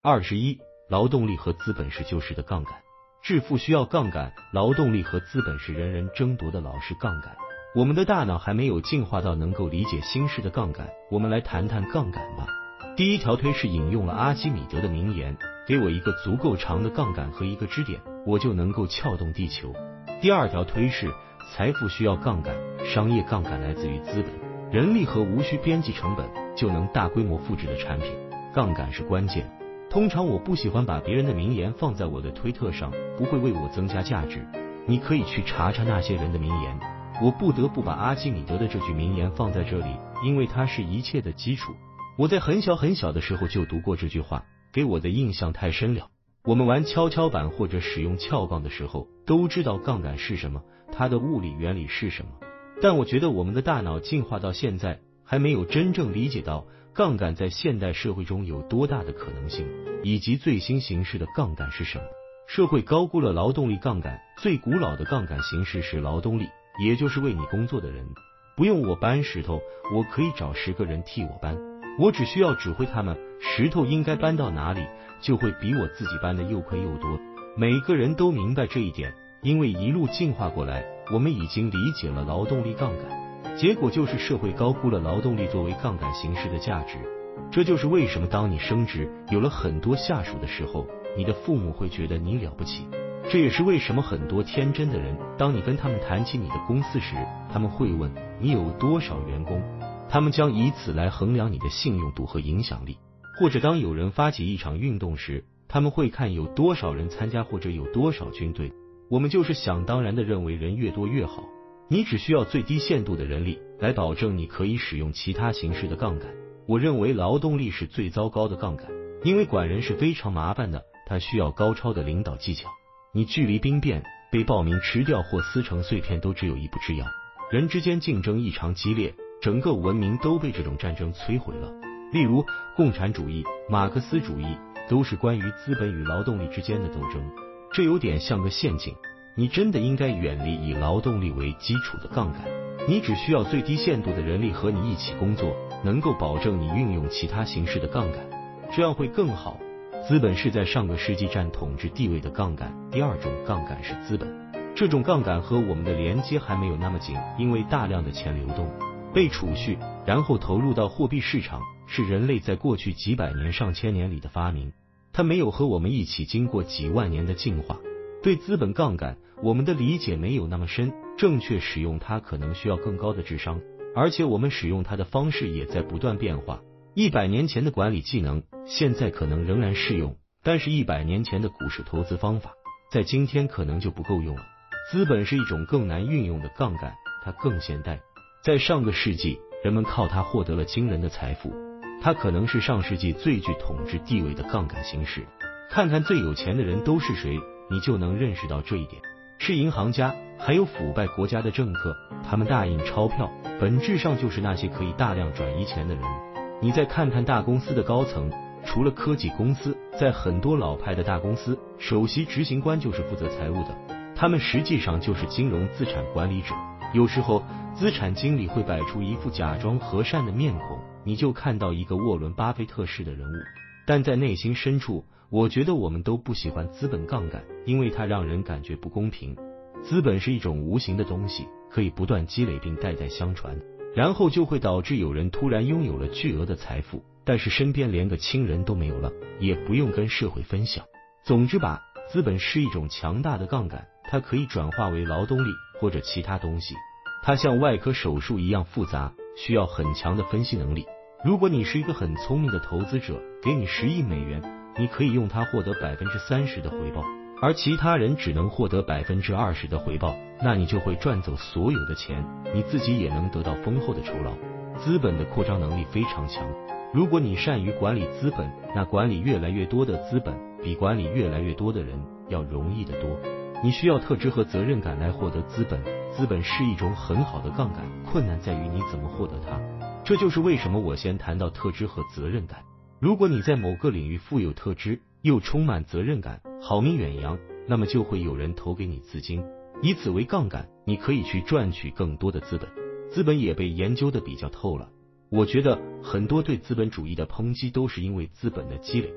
二十一，劳动力和资本是旧时的杠杆，致富需要杠杆，劳动力和资本是人人争夺的老式杠杆。我们的大脑还没有进化到能够理解新式的杠杆，我们来谈谈杠杆吧。第一条推是引用了阿基米德的名言：“给我一个足够长的杠杆和一个支点，我就能够撬动地球。”第二条推是财富需要杠杆，商业杠杆来自于资本、人力和无需边际成本就能大规模复制的产品，杠杆是关键。通常我不喜欢把别人的名言放在我的推特上，不会为我增加价值。你可以去查查那些人的名言。我不得不把阿基米德的这句名言放在这里，因为它是一切的基础。我在很小很小的时候就读过这句话，给我的印象太深了。我们玩跷跷板或者使用撬杠的时候，都知道杠杆是什么，它的物理原理是什么。但我觉得我们的大脑进化到现在，还没有真正理解到。杠杆在现代社会中有多大的可能性，以及最新形式的杠杆是什么？社会高估了劳动力杠杆。最古老的杠杆形式是劳动力，也就是为你工作的人。不用我搬石头，我可以找十个人替我搬，我只需要指挥他们，石头应该搬到哪里，就会比我自己搬的又快又多。每个人都明白这一点，因为一路进化过来，我们已经理解了劳动力杠杆。结果就是社会高估了劳动力作为杠杆形式的价值，这就是为什么当你升职有了很多下属的时候，你的父母会觉得你了不起。这也是为什么很多天真的人，当你跟他们谈起你的公司时，他们会问你有多少员工，他们将以此来衡量你的信用度和影响力。或者当有人发起一场运动时，他们会看有多少人参加或者有多少军队。我们就是想当然的认为人越多越好。你只需要最低限度的人力来保证你可以使用其他形式的杠杆。我认为劳动力是最糟糕的杠杆，因为管人是非常麻烦的，它需要高超的领导技巧。你距离兵变、被暴民吃掉或撕成碎片都只有一步之遥。人之间竞争异常激烈，整个文明都被这种战争摧毁了。例如，共产主义、马克思主义都是关于资本与劳动力之间的斗争，这有点像个陷阱。你真的应该远离以劳动力为基础的杠杆，你只需要最低限度的人力和你一起工作，能够保证你运用其他形式的杠杆，这样会更好。资本是在上个世纪占统治地位的杠杆。第二种杠杆是资本，这种杠杆和我们的连接还没有那么紧，因为大量的钱流动被储蓄，然后投入到货币市场，是人类在过去几百年、上千年里的发明，它没有和我们一起经过几万年的进化。对资本杠杆，我们的理解没有那么深，正确使用它可能需要更高的智商，而且我们使用它的方式也在不断变化。一百年前的管理技能，现在可能仍然适用，但是一百年前的股市投资方法，在今天可能就不够用了。资本是一种更难运用的杠杆，它更现代。在上个世纪，人们靠它获得了惊人的财富，它可能是上世纪最具统治地位的杠杆形式。看看最有钱的人都是谁？你就能认识到这一点，是银行家，还有腐败国家的政客，他们大印钞票，本质上就是那些可以大量转移钱的人。你再看看大公司的高层，除了科技公司，在很多老派的大公司，首席执行官就是负责财务的，他们实际上就是金融资产管理者。有时候，资产经理会摆出一副假装和善的面孔，你就看到一个沃伦巴菲特式的人物，但在内心深处。我觉得我们都不喜欢资本杠杆，因为它让人感觉不公平。资本是一种无形的东西，可以不断积累并代代相传，然后就会导致有人突然拥有了巨额的财富，但是身边连个亲人都没有了，也不用跟社会分享。总之吧，资本是一种强大的杠杆，它可以转化为劳动力或者其他东西。它像外科手术一样复杂，需要很强的分析能力。如果你是一个很聪明的投资者，给你十亿美元。你可以用它获得百分之三十的回报，而其他人只能获得百分之二十的回报，那你就会赚走所有的钱，你自己也能得到丰厚的酬劳。资本的扩张能力非常强，如果你善于管理资本，那管理越来越多的资本，比管理越来越多的人要容易得多。你需要特质和责任感来获得资本，资本是一种很好的杠杆，困难在于你怎么获得它。这就是为什么我先谈到特质和责任感。如果你在某个领域富有特质，又充满责任感，好名远扬，那么就会有人投给你资金，以此为杠杆，你可以去赚取更多的资本。资本也被研究的比较透了，我觉得很多对资本主义的抨击都是因为资本的积累。